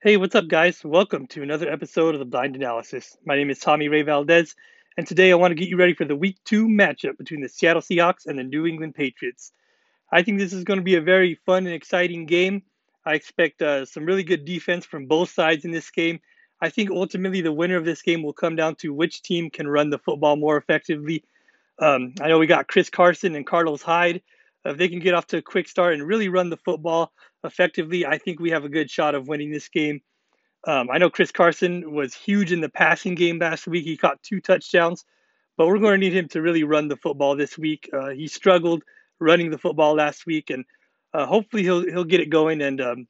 Hey, what's up, guys? Welcome to another episode of the Blind Analysis. My name is Tommy Ray Valdez, and today I want to get you ready for the Week 2 matchup between the Seattle Seahawks and the New England Patriots. I think this is going to be a very fun and exciting game. I expect uh, some really good defense from both sides in this game. I think ultimately the winner of this game will come down to which team can run the football more effectively. Um, I know we got Chris Carson and Carlos Hyde. If they can get off to a quick start and really run the football effectively, I think we have a good shot of winning this game. Um, I know Chris Carson was huge in the passing game last week. He caught two touchdowns, but we're going to need him to really run the football this week. Uh, he struggled running the football last week, and uh, hopefully he'll he'll get it going, and um,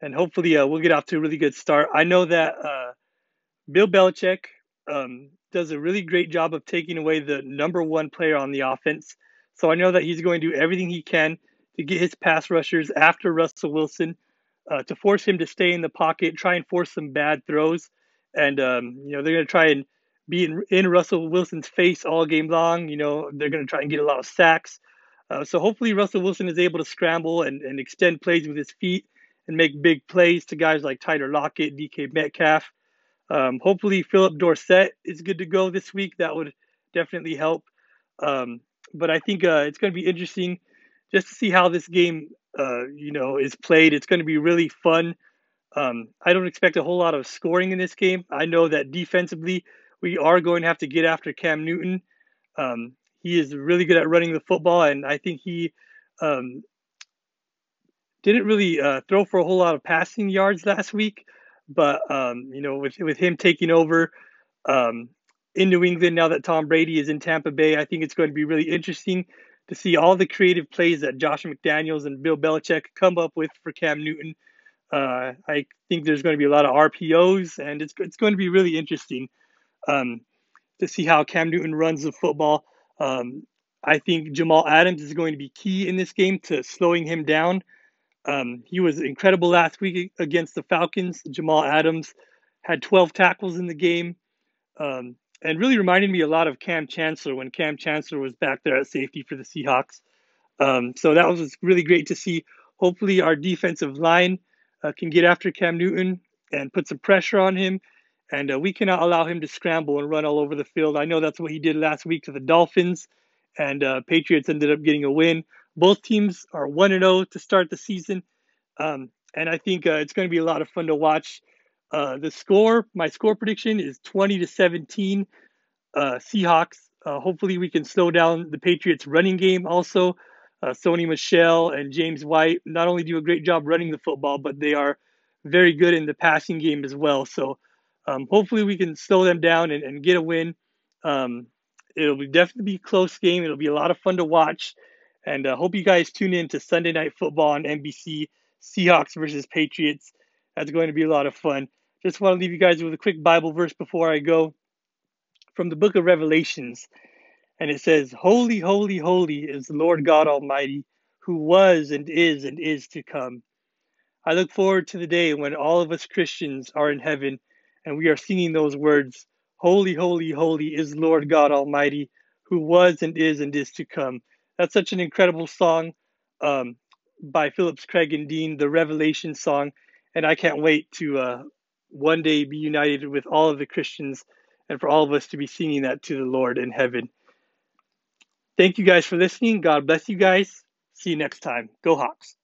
and hopefully uh, we'll get off to a really good start. I know that uh, Bill Belichick um, does a really great job of taking away the number one player on the offense. So I know that he's going to do everything he can to get his pass rushers after Russell Wilson, uh, to force him to stay in the pocket, try and force some bad throws, and um, you know they're going to try and be in, in, Russell Wilson's face all game long. You know they're going to try and get a lot of sacks. Uh, so hopefully Russell Wilson is able to scramble and, and extend plays with his feet and make big plays to guys like Tyler Lockett, DK Metcalf. Um, hopefully Phillip Dorsett is good to go this week. That would definitely help. Um, but I think uh, it's going to be interesting just to see how this game, uh, you know, is played. It's going to be really fun. Um, I don't expect a whole lot of scoring in this game. I know that defensively, we are going to have to get after Cam Newton. Um, he is really good at running the football, and I think he um, didn't really uh, throw for a whole lot of passing yards last week. But um, you know, with with him taking over, um, in New England now that Tom Brady is in Tampa Bay. I think it's going to be really interesting to see all the creative plays that Josh McDaniels and Bill Belichick come up with for Cam Newton. Uh, I think there's going to be a lot of RPOs, and it's it's going to be really interesting um, to see how Cam Newton runs the football. Um, I think Jamal Adams is going to be key in this game to slowing him down. Um, he was incredible last week against the Falcons. Jamal Adams had 12 tackles in the game. Um, and really reminded me a lot of Kam Chancellor when Kam Chancellor was back there at safety for the Seahawks. Um, so that was really great to see. Hopefully, our defensive line uh, can get after Cam Newton and put some pressure on him. And uh, we cannot allow him to scramble and run all over the field. I know that's what he did last week to the Dolphins, and uh, Patriots ended up getting a win. Both teams are 1 0 to start the season. Um, and I think uh, it's going to be a lot of fun to watch. Uh, the score, my score prediction is 20 to 17 uh, Seahawks. Uh, hopefully, we can slow down the Patriots' running game. Also, uh, Sony Michel and James White not only do a great job running the football, but they are very good in the passing game as well. So, um, hopefully, we can slow them down and, and get a win. Um, it'll be definitely be a close game. It'll be a lot of fun to watch. And uh, hope you guys tune in to Sunday Night Football on NBC Seahawks versus Patriots. That's going to be a lot of fun. Just want to leave you guys with a quick Bible verse before I go from the book of Revelations. And it says, Holy, holy, holy is the Lord God Almighty, who was and is and is to come. I look forward to the day when all of us Christians are in heaven and we are singing those words, Holy, holy, holy is Lord God Almighty, who was and is and is to come. That's such an incredible song um, by Phillips Craig and Dean, the Revelation song. And I can't wait to uh, one day be united with all of the Christians and for all of us to be singing that to the Lord in heaven. Thank you guys for listening. God bless you guys. See you next time. Go Hawks.